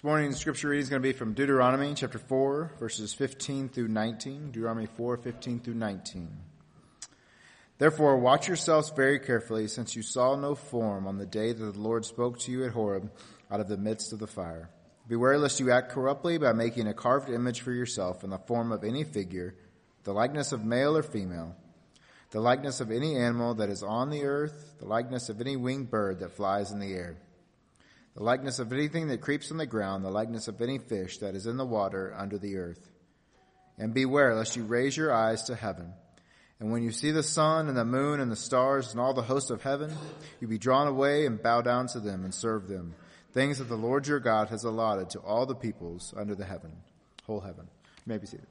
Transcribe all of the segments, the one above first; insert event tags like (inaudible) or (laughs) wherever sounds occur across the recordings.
This morning's scripture reading is going to be from Deuteronomy chapter 4, verses 15 through 19. Deuteronomy 4, 15 through 19. Therefore, watch yourselves very carefully, since you saw no form on the day that the Lord spoke to you at Horeb out of the midst of the fire. Beware lest you act corruptly by making a carved image for yourself in the form of any figure, the likeness of male or female, the likeness of any animal that is on the earth, the likeness of any winged bird that flies in the air the likeness of anything that creeps on the ground, the likeness of any fish that is in the water under the earth. And beware lest you raise your eyes to heaven. And when you see the sun and the moon and the stars and all the host of heaven, you be drawn away and bow down to them and serve them. Things that the Lord your God has allotted to all the peoples under the heaven, whole heaven. You may be seated.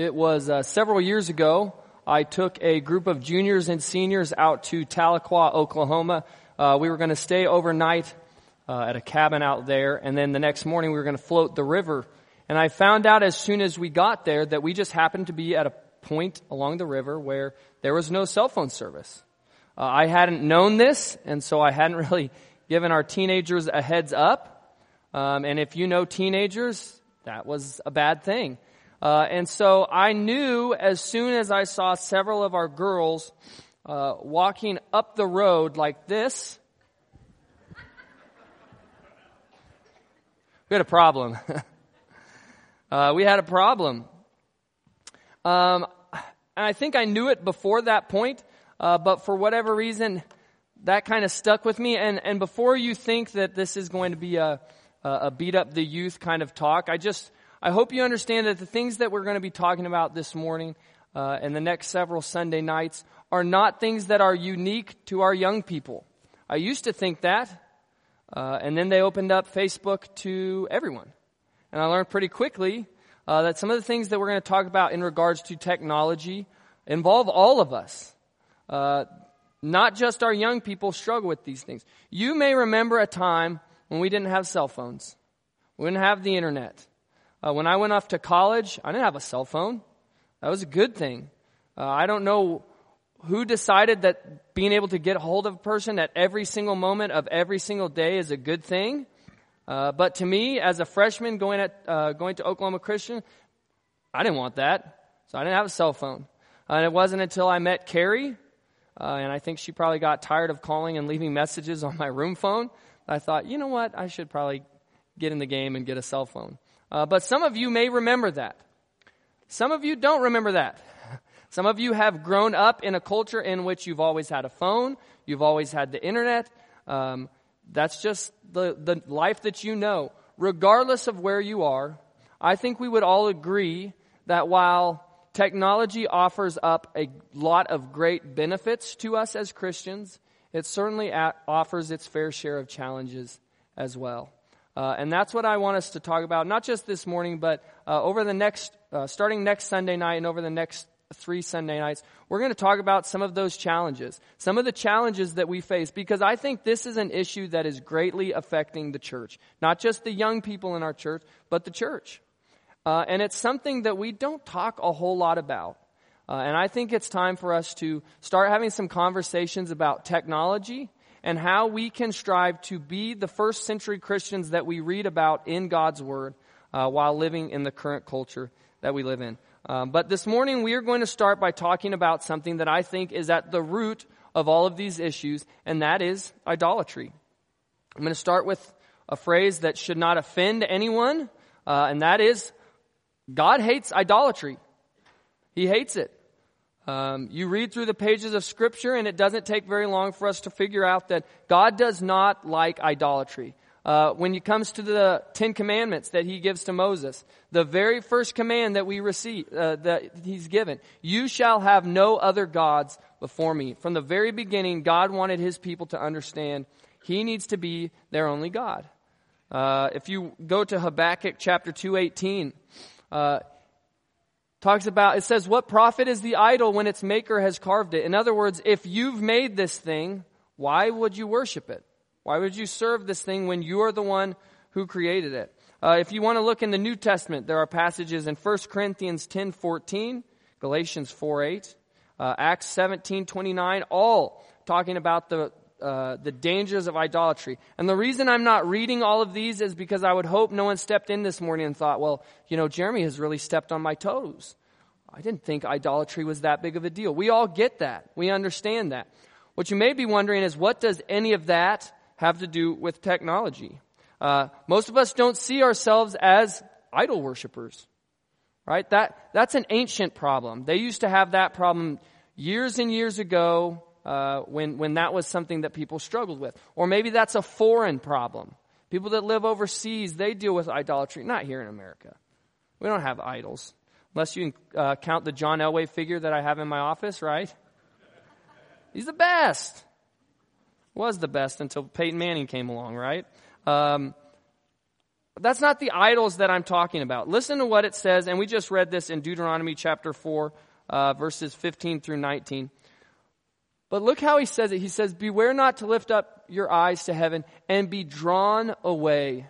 It was uh, several years ago. I took a group of juniors and seniors out to Tahlequah, Oklahoma. Uh, we were going to stay overnight uh, at a cabin out there, and then the next morning we were going to float the river. And I found out as soon as we got there that we just happened to be at a point along the river where there was no cell phone service. Uh, I hadn't known this, and so I hadn't (laughs) really given our teenagers a heads up. Um, and if you know teenagers, that was a bad thing. Uh, and so I knew as soon as I saw several of our girls uh, walking up the road like this, we had a problem. (laughs) uh, we had a problem. Um, and I think I knew it before that point, uh, but for whatever reason, that kind of stuck with me. And, and before you think that this is going to be a, a beat up the youth kind of talk, I just I hope you understand that the things that we're going to be talking about this morning uh, and the next several Sunday nights are not things that are unique to our young people. I used to think that, uh, and then they opened up Facebook to everyone. And I learned pretty quickly uh, that some of the things that we're going to talk about in regards to technology involve all of us. Uh, not just our young people struggle with these things. You may remember a time when we didn't have cell phones. We didn't have the internet. Uh, when I went off to college, I didn't have a cell phone. That was a good thing. Uh, I don't know who decided that being able to get hold of a person at every single moment of every single day is a good thing. Uh, but to me, as a freshman going at uh, going to Oklahoma Christian, I didn't want that, so I didn't have a cell phone. Uh, and it wasn't until I met Carrie, uh, and I think she probably got tired of calling and leaving messages on my room phone. I thought, you know what, I should probably get in the game and get a cell phone. Uh, but some of you may remember that. Some of you don't remember that. (laughs) Some of you have grown up in a culture in which you've always had a phone, you've always had the internet. Um, that's just the, the life that you know. Regardless of where you are, I think we would all agree that while technology offers up a lot of great benefits to us as Christians, it certainly offers its fair share of challenges as well. Uh, and that's what I want us to talk about, not just this morning, but uh, over the next, uh, starting next Sunday night and over the next three Sunday nights, we're going to talk about some of those challenges, some of the challenges that we face, because I think this is an issue that is greatly affecting the church. Not just the young people in our church, but the church. Uh, and it's something that we don't talk a whole lot about. Uh, and I think it's time for us to start having some conversations about technology and how we can strive to be the first century Christians that we read about in God's Word uh, while living in the current culture that we live in. Um, but this morning we are going to start by talking about something that I think is at the root of all of these issues, and that is idolatry. I'm going to start with a phrase that should not offend anyone, uh, and that is God hates idolatry. He hates it. Um, you read through the pages of Scripture, and it doesn't take very long for us to figure out that God does not like idolatry. Uh, when it comes to the Ten Commandments that He gives to Moses, the very first command that we receive, uh, that He's given, you shall have no other gods before me. From the very beginning, God wanted His people to understand He needs to be their only God. Uh, if you go to Habakkuk chapter 218, uh, talks about, it says, what profit is the idol when its maker has carved it? In other words, if you've made this thing, why would you worship it? Why would you serve this thing when you are the one who created it? Uh, if you want to look in the New Testament, there are passages in 1 Corinthians 10, 14, Galatians 4, 8, uh, Acts 17, 29, all talking about the, uh, the dangers of idolatry. And the reason I'm not reading all of these is because I would hope no one stepped in this morning and thought, well, you know, Jeremy has really stepped on my toes. I didn't think idolatry was that big of a deal. We all get that. We understand that. What you may be wondering is what does any of that have to do with technology? Uh, most of us don't see ourselves as idol worshippers, right? That, that's an ancient problem. They used to have that problem years and years ago uh, when, when that was something that people struggled with. Or maybe that's a foreign problem. People that live overseas, they deal with idolatry, not here in America. We don't have idols. Unless you uh, count the John Elway figure that I have in my office, right? He's the best. Was the best until Peyton Manning came along, right? Um, that's not the idols that I'm talking about. Listen to what it says, and we just read this in Deuteronomy chapter 4, uh, verses 15 through 19. But look how he says it. He says, Beware not to lift up your eyes to heaven and be drawn away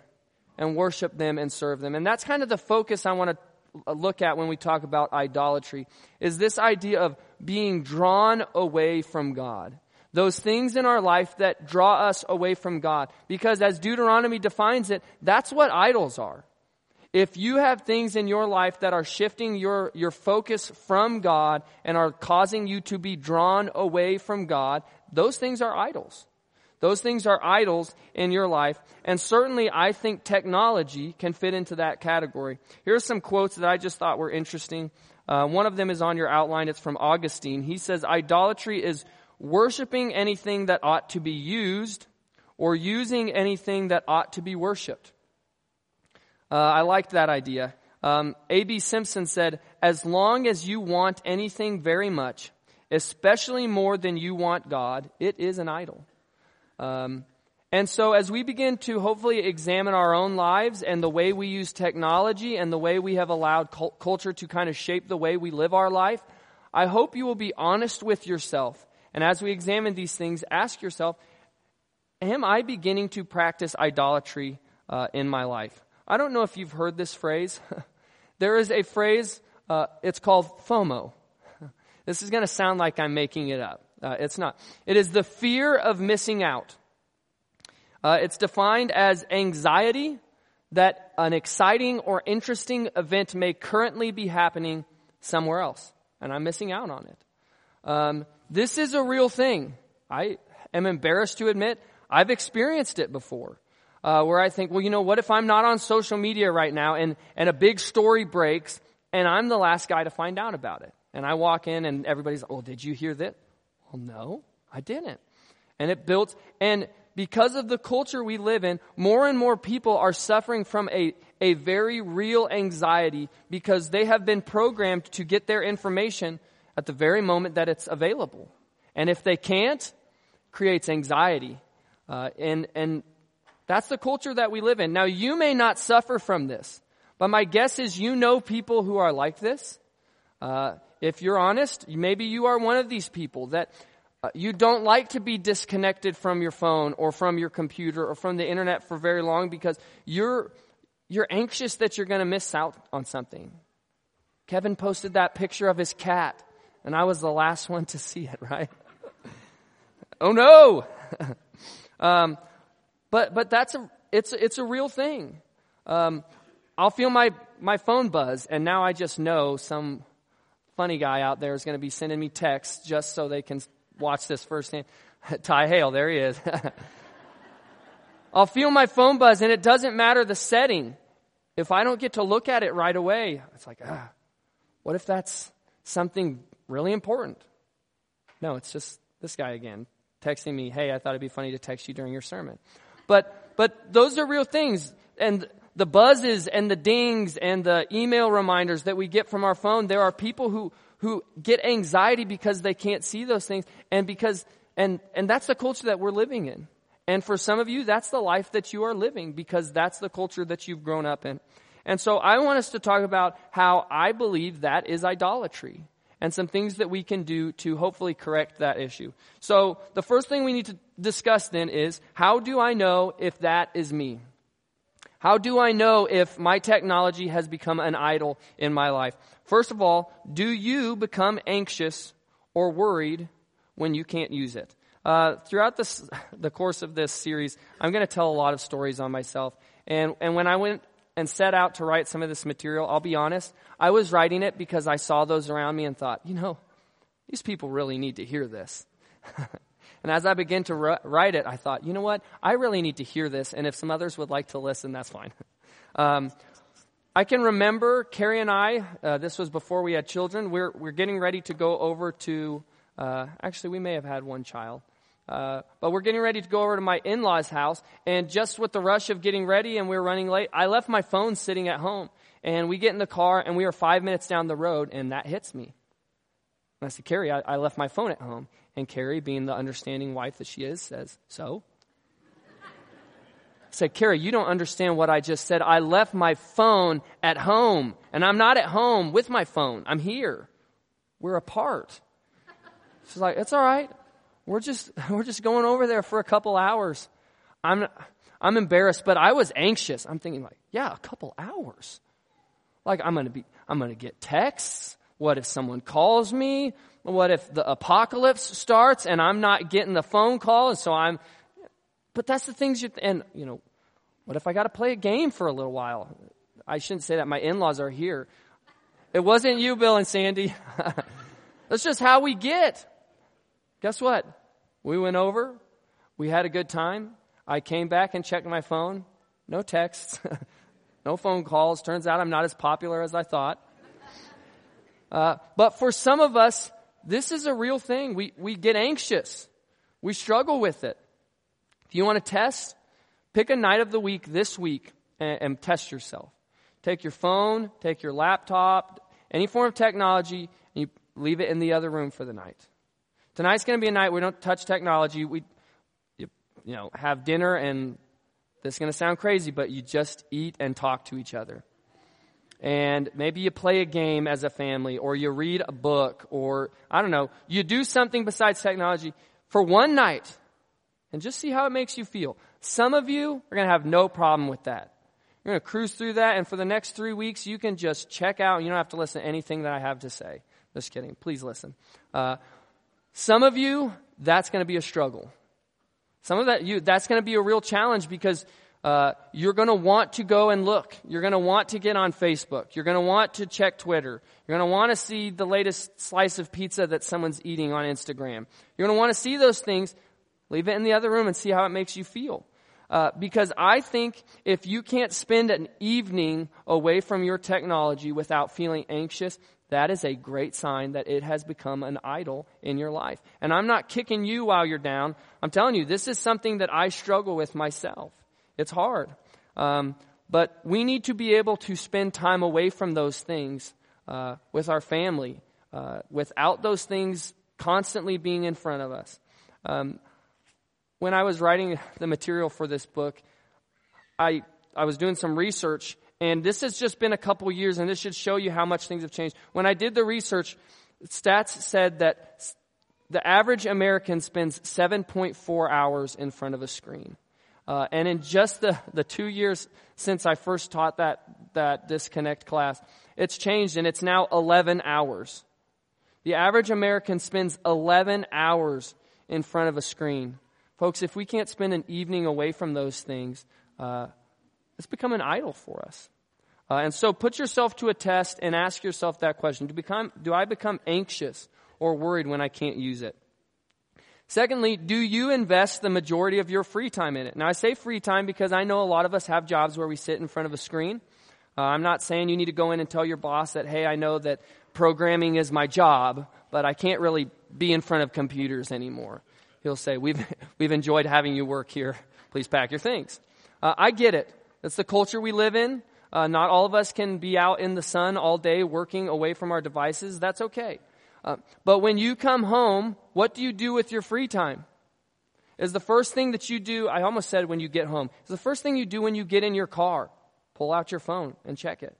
and worship them and serve them. And that's kind of the focus I want to look at when we talk about idolatry is this idea of being drawn away from God. Those things in our life that draw us away from God. Because as Deuteronomy defines it, that's what idols are. If you have things in your life that are shifting your, your focus from God and are causing you to be drawn away from God, those things are idols. Those things are idols in your life. And certainly I think technology can fit into that category. Here are some quotes that I just thought were interesting. Uh, one of them is on your outline. It's from Augustine. He says, idolatry is worshiping anything that ought to be used or using anything that ought to be worshiped. Uh, I liked that idea. Um, A.B. Simpson said, as long as you want anything very much, especially more than you want God, it is an idol. Um, and so as we begin to hopefully examine our own lives and the way we use technology and the way we have allowed culture to kind of shape the way we live our life, I hope you will be honest with yourself. And as we examine these things, ask yourself, am I beginning to practice idolatry uh, in my life? I don't know if you've heard this phrase. (laughs) there is a phrase, uh, it's called FOMO. (laughs) this is going to sound like I'm making it up. Uh, it's not. It is the fear of missing out. Uh, it's defined as anxiety that an exciting or interesting event may currently be happening somewhere else, and I'm missing out on it. Um, this is a real thing. I am embarrassed to admit I've experienced it before. Uh, where I think, well, you know, what if I'm not on social media right now and, and a big story breaks and I'm the last guy to find out about it? And I walk in and everybody's, oh, did you hear that? Well, no, I didn't. And it built, and because of the culture we live in, more and more people are suffering from a, a very real anxiety because they have been programmed to get their information at the very moment that it's available. And if they can't, creates anxiety. Uh, and, and that's the culture that we live in. Now, you may not suffer from this, but my guess is you know people who are like this. Uh, if you're honest, maybe you are one of these people that uh, you don't like to be disconnected from your phone or from your computer or from the internet for very long because you're, you're anxious that you're going to miss out on something. Kevin posted that picture of his cat, and I was the last (laughs) one to see it, right? oh no! (laughs) um, but, but that's a, it's, it's a real thing. Um, I'll feel my, my phone buzz, and now I just know some funny guy out there is going to be sending me texts just so they can watch this firsthand. (laughs) Ty Hale, there he is. (laughs) I'll feel my phone buzz and it doesn't matter the setting. If I don't get to look at it right away, it's like, ah, what if that's something really important? No, it's just this guy again texting me, hey, I thought it'd be funny to text you during your sermon. But, but those are real things. And the buzzes and the dings and the email reminders that we get from our phone, there are people who, who get anxiety because they can't see those things and because, and, and that's the culture that we're living in. And for some of you, that's the life that you are living because that's the culture that you've grown up in. And so I want us to talk about how I believe that is idolatry and some things that we can do to hopefully correct that issue. So the first thing we need to discuss then is how do I know if that is me? How do I know if my technology has become an idol in my life? First of all, do you become anxious or worried when you can't use it. Uh, throughout this, (laughs) the course of this series, I'm going to tell a lot of stories on myself. And, and when I went and set out to write some of this material, I'll be honest, I was writing it because I saw those around me and thought, you know, these people really need to hear this. (laughs) and as I began to write it, I thought, you know what? I really need to hear this. And if some others would like to listen, that's fine. (laughs) um, I can remember Carrie and I, uh, this was before we had children, we're, we're getting ready to go over to, uh, actually, we may have had one child. Uh, but we're getting ready to go over to my in-laws house and just with the rush of getting ready and we are running late i left my phone sitting at home and we get in the car and we are five minutes down the road and that hits me and i said carrie I, I left my phone at home and carrie being the understanding wife that she is says so I said, Carrie, you don't understand what I just said. I left my phone at home, and I'm not at home with my phone. I'm here. We're apart. She's like, it's all right. We're just, (laughs) we're just going over there for a couple hours. I'm, I'm embarrassed, but I was anxious. I'm thinking like, yeah, a couple hours. Like I'm going to be, I'm going to get texts. What if someone calls me? What if the apocalypse starts and I'm not getting the phone call? And so I'm, but that's the things you, and you know, what if I got to play a game for a little while? I shouldn't say that. My in-laws are here. It wasn't you, Bill and Sandy. (laughs) that's just how we get. Guess what? We went over. We had a good time. I came back and checked my phone. No texts. (laughs) no phone calls. Turns out I'm not as popular as I thought. Uh, but for some of us, this is a real thing. We, we get anxious. We struggle with it. If you want to test, pick a night of the week this week and, and test yourself. Take your phone, take your laptop, any form of technology, and you leave it in the other room for the night. Tonight's going to be a night we don't touch technology. We, you, you know, have dinner, and this is going to sound crazy, but you just eat and talk to each other. And maybe you play a game as a family, or you read a book, or I don't know, you do something besides technology for one night, and just see how it makes you feel. Some of you are going to have no problem with that. You're going to cruise through that, and for the next three weeks, you can just check out. You don't have to listen to anything that I have to say. Just kidding. Please listen. Uh, some of you, that's going to be a struggle. Some of that, you, that's going to be a real challenge because uh, you're going to want to go and look. You're going to want to get on Facebook. You're going to want to check Twitter. You're going to want to see the latest slice of pizza that someone's eating on Instagram. You're going to want to see those things. Leave it in the other room and see how it makes you feel. Uh, because I think if you can't spend an evening away from your technology without feeling anxious, that is a great sign that it has become an idol in your life. And I'm not kicking you while you're down. I'm telling you, this is something that I struggle with myself. It's hard. Um, but we need to be able to spend time away from those things uh, with our family, uh, without those things constantly being in front of us. Um, when I was writing the material for this book, I I was doing some research and this has just been a couple years, and this should show you how much things have changed. When I did the research, stats said that the average American spends 7.4 hours in front of a screen. Uh, and in just the, the two years since I first taught that, that disconnect class, it's changed and it's now 11 hours. The average American spends 11 hours in front of a screen. Folks, if we can't spend an evening away from those things, uh, it's become an idol for us. Uh, and so put yourself to a test and ask yourself that question. Do, become, do I become anxious or worried when I can't use it? Secondly, do you invest the majority of your free time in it? Now I say free time because I know a lot of us have jobs where we sit in front of a screen. Uh, I'm not saying you need to go in and tell your boss that, hey, I know that programming is my job, but I can't really be in front of computers anymore. He'll say, we've, (laughs) we've enjoyed having you work here. Please pack your things. Uh, I get it. That's the culture we live in. Uh, not all of us can be out in the sun all day working away from our devices. That's okay. Uh, but when you come home, what do you do with your free time? Is the first thing that you do, I almost said when you get home, is the first thing you do when you get in your car. Pull out your phone and check it.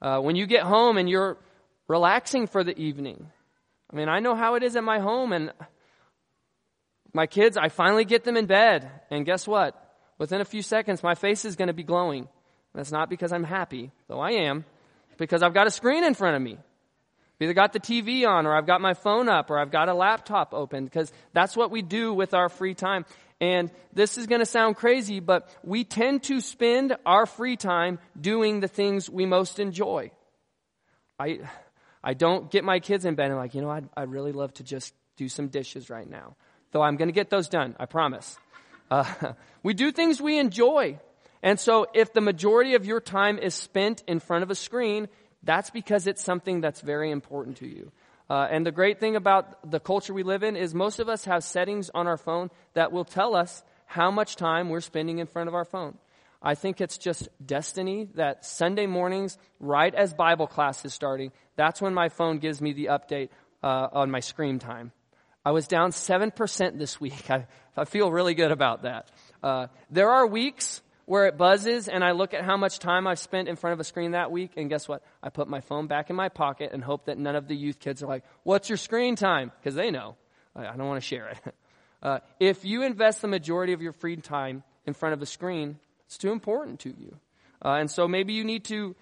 Uh, when you get home and you're relaxing for the evening. I mean, I know how it is at my home, and my kids, I finally get them in bed, and guess what? Within a few seconds, my face is going to be glowing. That's not because I'm happy, though I am, because I've got a screen in front of me. I've either got the TV on or I've got my phone up or I've got a laptop open because that's what we do with our free time. And this is going to sound crazy, but we tend to spend our free time doing the things we most enjoy. I, I don't get my kids in bed and like, you know, I'd, I'd really love to just do some dishes right now. Though I'm going to get those done, I promise. Uh, (laughs) we do things we enjoy. And so if the majority of your time is spent in front of a screen, that's because it's something that's very important to you. Uh, and the great thing about the culture we live in is most of us have settings on our phone that will tell us how much time we're spending in front of our phone. I think it's just destiny that Sunday mornings, right as Bible class is starting, that's when my phone gives me the update uh, on my screen time. I was down 7% this week. (laughs) I, I feel really good about that. Uh, there are weeks where it buzzes and I look at how much time I've spent in front of a screen that week, and guess what? I put my phone back in my pocket and hope that none of the youth kids are like, What's your screen time? Because they know. I don't want to share it. (laughs) Uh, if you invest the majority of your free time in front of a screen, it's too important to you. Uh, and so maybe you need to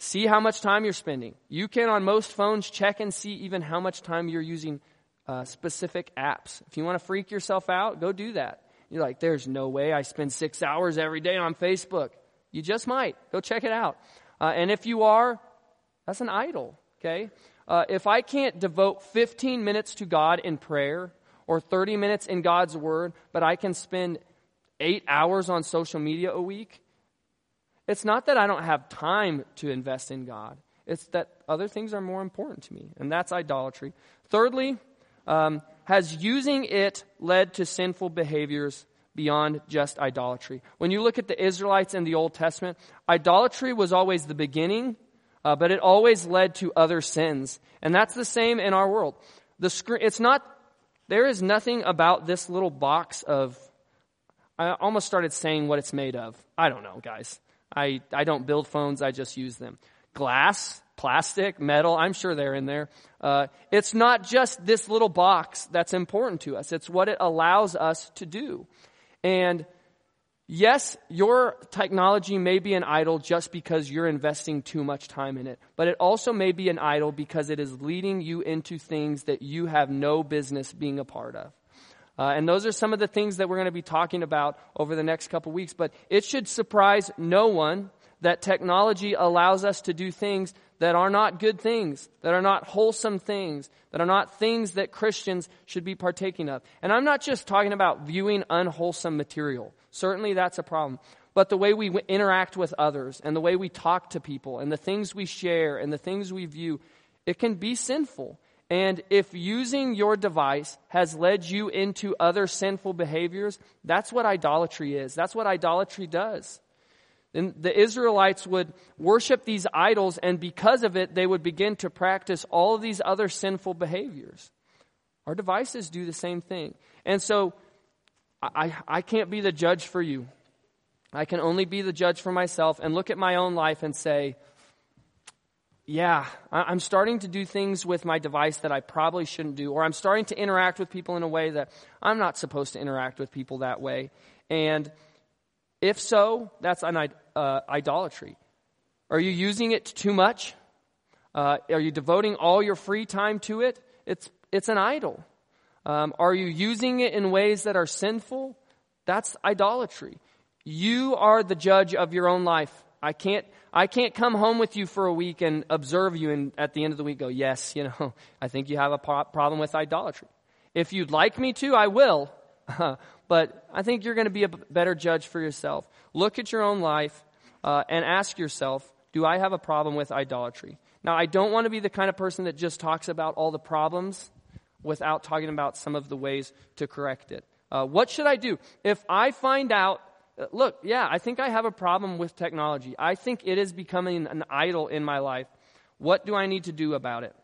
see how much time you're spending. You can, on most phones, check and see even how much time you're using uh, specific apps. If you want to freak yourself out, go do that. You're like, there's no way I spend six hours every day on Facebook. You just might. Go check it out. Uh, and if you are, that's an idol, okay? Uh, if I can't devote 15 minutes to God in prayer or 30 minutes in God's Word, but I can spend eight hours on social media a week, it's not that I don't have time to invest in God. It's that other things are more important to me, and that's idolatry. Thirdly, um, has using it led to sinful behaviors beyond just idolatry? When you look at the Israelites in the Old Testament, idolatry was always the beginning, uh, but it always led to other sins. And that's the same in our world. The screen, it's not, there is nothing about this little box of, I almost started saying what it's made of. I don't know, guys. I, I don't build phones, I just use them. Glass, plastic, metal, I'm sure they're in there. Uh, it's not just this little box that's important to us. It's what it allows us to do. And yes, your technology may be an idol just because you're investing too much time in it, but it also may be an idol because it is leading you into things that you have no business being a part of. Uh, and those are some of the things that we're going to be talking about over the next couple weeks. But it should surprise no one that technology allows us to do things that are not good things, that are not wholesome things, that are not things that Christians should be partaking of. And I'm not just talking about viewing unwholesome material. Certainly that's a problem. But the way we interact with others and the way we talk to people and the things we share and the things we view, it can be sinful. And if using your device has led you into other sinful behaviors, that's what idolatry is. That's what idolatry does. And the Israelites would worship these idols, and because of it, they would begin to practice all of these other sinful behaviors. Our devices do the same thing. And so, I, I can't be the judge for you. I can only be the judge for myself and look at my own life and say, yeah, I'm starting to do things with my device that I probably shouldn't do, or I'm starting to interact with people in a way that I'm not supposed to interact with people that way. And if so, that's an uh, idolatry. Are you using it too much? Uh, are you devoting all your free time to it? It's, it's an idol. Um, are you using it in ways that are sinful? That's idolatry. You are the judge of your own life. I can't, I can't come home with you for a week and observe you and at the end of the week go, yes, you know, (laughs) I think you have a problem with idolatry. If you'd like me to, I will. (laughs) but I think you're going to be a better judge for yourself. Look at your own life uh, and ask yourself, do I have a problem with idolatry? Now, I don't want to be the kind of person that just talks about all the problems without talking about some of the ways to correct it. Uh, what should I do? If I find out, uh, look, yeah, I think I have a problem with technology. I think it is becoming an idol in my life. What do I need to do about it?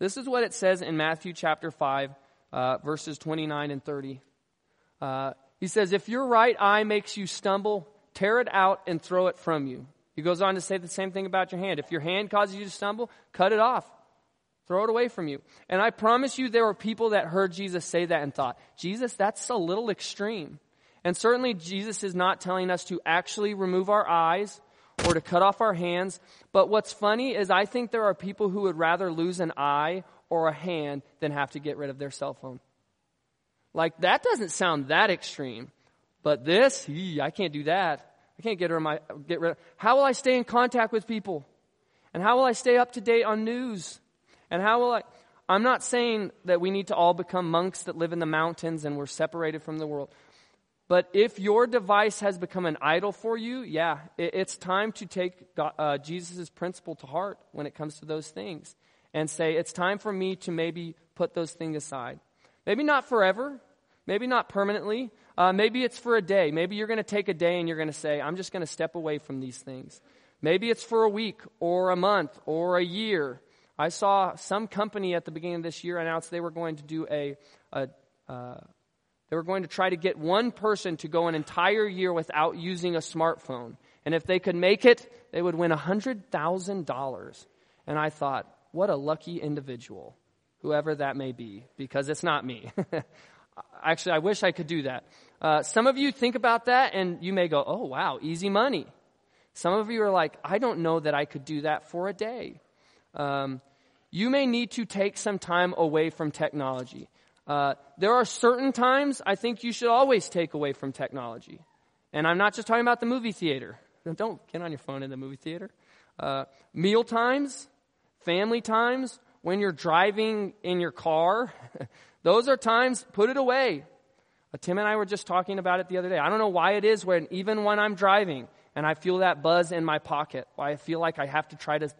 This is what it says in Matthew chapter 5, uh, verses 29 and 30. Uh, he says, If your right eye makes you stumble, tear it out and throw it from you. He goes on to say the same thing about your hand. If your hand causes you to stumble, cut it off. Throw it away from you. And I promise you, there were people that heard Jesus say that and thought, Jesus, that's a little extreme. And certainly, Jesus is not telling us to actually remove our eyes or to cut off our hands. But what's funny is I think there are people who would rather lose an eye or a hand than have to get rid of their cell phone. Like, that doesn't sound that extreme. But this, I can't do that. I can't get rid of my, get rid of, how will I stay in contact with people? And how will I stay up to date on news? And how will I, I'm not saying that we need to all become monks that live in the mountains and we're separated from the world. But if your device has become an idol for you, yeah, it's time to take uh, Jesus' principle to heart when it comes to those things and say, it's time for me to maybe put those things aside. Maybe not forever, maybe not permanently. Uh, maybe it's for a day. Maybe you're going to take a day and you're going to say, I'm just going to step away from these things. Maybe it's for a week or a month or a year. I saw some company at the beginning of this year announce they were going to do a, a uh, they were going to try to get one person to go an entire year without using a smartphone. And if they could make it, they would win $100,000. And I thought, what a lucky individual, whoever that may be, because it's not me. (laughs) Actually, I wish I could do that. Uh, some of you think about that and you may go, oh, wow, easy money. Some of you are like, I don't know that I could do that for a day. Um, you may need to take some time away from technology. Uh, there are certain times I think you should always take away from technology. And I'm not just talking about the movie theater. (laughs) Don't get on your phone in the movie theater. Uh, meal times, family times, when you're driving in your car, (laughs) those are times, put it away. Uh, Tim and I were just talking about it the other day. I don't know why it is when, even when I'm driving and I feel that buzz in my pocket, why I feel like I have to try to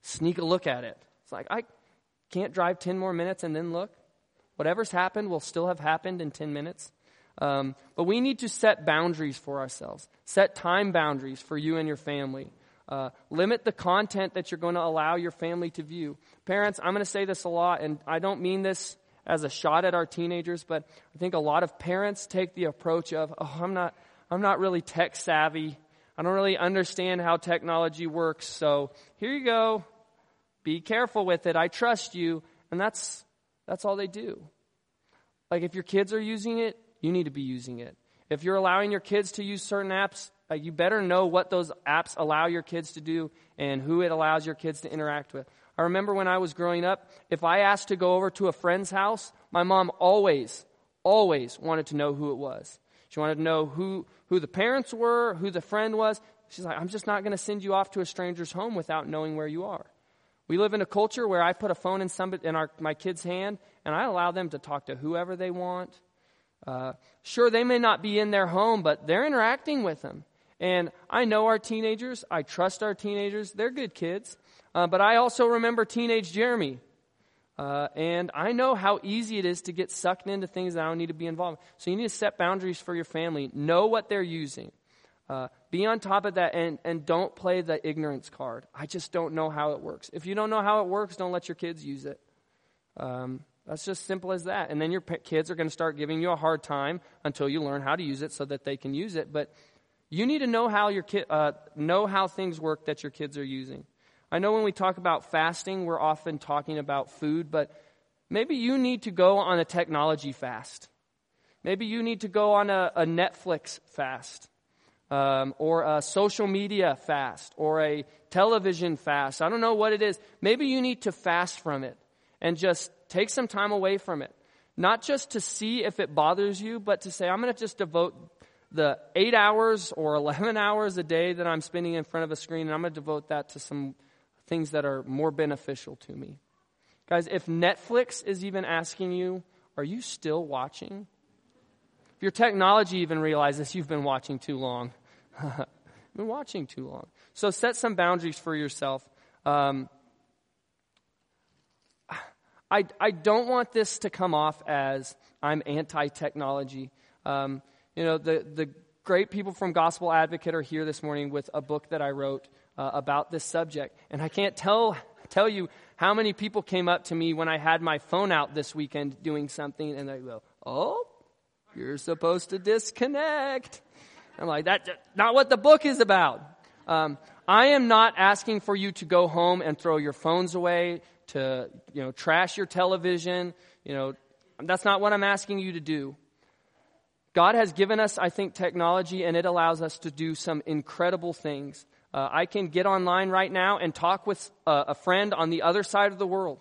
sneak a look at it. It's like, I can't drive 10 more minutes and then look. Whatever's happened will still have happened in 10 minutes. Um, but we need to set boundaries for ourselves, set time boundaries for you and your family. Uh, limit the content that you're going to allow your family to view. Parents, I'm going to say this a lot, and I don't mean this as a shot at our teenagers, but I think a lot of parents take the approach of, oh, I'm not, I'm not really tech savvy. I don't really understand how technology works, so here you go. Be careful with it. I trust you. And that's that's all they do. Like if your kids are using it, you need to be using it. If you're allowing your kids to use certain apps, uh, you better know what those apps allow your kids to do and who it allows your kids to interact with. I remember when I was growing up, if I asked to go over to a friend's house, my mom always, always wanted to know who it was. She wanted to know who, who the parents were, who the friend was. She's like, I'm just not going to send you off to a stranger's home without knowing where you are. We live in a culture where I put a phone in, somebody, in our, my kid's hand and I allow them to talk to whoever they want. Uh, sure, they may not be in their home, but they're interacting with them. And I know our teenagers. I trust our teenagers. They're good kids. Uh, but I also remember teenage Jeremy. Uh, and I know how easy it is to get sucked into things that I don't need to be involved in. So you need to set boundaries for your family. Know what they're using. Uh, be on top of that and, and don't play the ignorance card. I just don't know how it works. If you don't know how it works, don't let your kids use it. Um, that's just simple as that. And then your kids are going to start giving you a hard time until you learn how to use it so that they can use it. But you need to know how your ki- uh, know how things work that your kids are using. I know when we talk about fasting, we're often talking about food, but maybe you need to go on a technology fast. Maybe you need to go on a, a Netflix fast um, or a social media fast or a television fast. I don't know what it is. Maybe you need to fast from it and just take some time away from it. Not just to see if it bothers you, but to say, I'm going to just devote the eight hours or (laughs) 11 hours a day that I'm spending in front of a screen, and I'm going to devote that to some things that are more beneficial to me. Guys, if Netflix is even asking you, are you still watching? If your technology even realizes you've been watching too long, (laughs) been watching too long. So set some boundaries for yourself. Um, I, I don't want this to come off as I'm anti technology. Um, you know, the, the great people from Gospel Advocate are here this morning with a book that I wrote uh, about this subject. And I can't tell, tell you how many people came up to me when I had my phone out this weekend doing something and they go, Oh, you're supposed to disconnect. I'm like, that's not what the book is about. Um, I am not asking for you to go home and throw your phones away, to, you know, trash your television. You know, that's not what I'm asking you to do. God has given us, I think, technology and it allows us to do some incredible things. Uh, I can get online right now and talk with a, a friend on the other side of the world.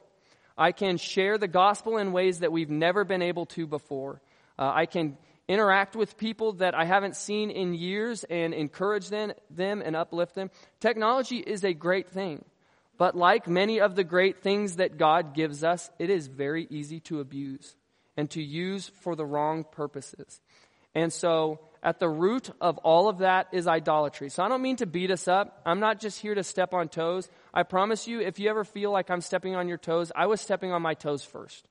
I can share the gospel in ways that we've never been able to before. Uh, I can interact with people that I haven't seen in years and encourage them, them and uplift them. Technology is a great thing. But like many of the great things that God gives us, it is very easy to abuse and to use for the wrong purposes. And so at the root of all of that is idolatry. So I don't mean to beat us up. I'm not just here to step on toes. I promise you, if you ever feel like I'm stepping on your toes, I was stepping on my toes first.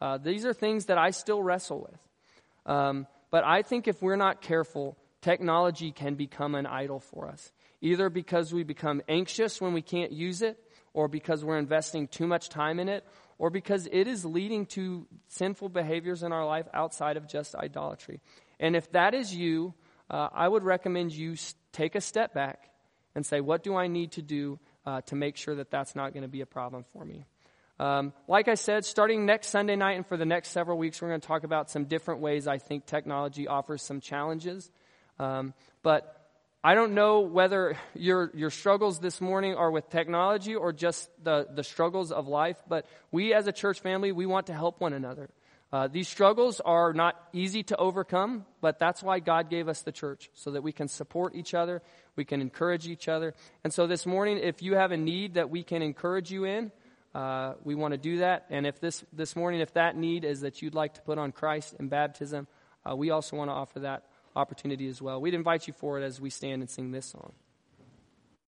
Uh, these are things that I still wrestle with. Um, but I think if we're not careful, technology can become an idol for us. Either because we become anxious when we can't use it, or because we're investing too much time in it, or because it is leading to sinful behaviors in our life outside of just idolatry. And if that is you, uh, I would recommend you take a step back and say, what do I need to do uh, to make sure that that's not going to be a problem for me? Um, like I said, starting next Sunday night and for the next several weeks, we're going to talk about some different ways I think technology offers some challenges. Um, but I don't know whether your, your struggles this morning are with technology or just the, the struggles of life, but we as a church family, we want to help one another. Uh, these struggles are not easy to overcome, but that's why God gave us the church, so that we can support each other, we can encourage each other. And so this morning, if you have a need that we can encourage you in, uh, we want to do that. And if this, this morning, if that need is that you'd like to put on Christ in baptism, uh, we also want to offer that opportunity as well. We'd invite you for it as we stand and sing this song.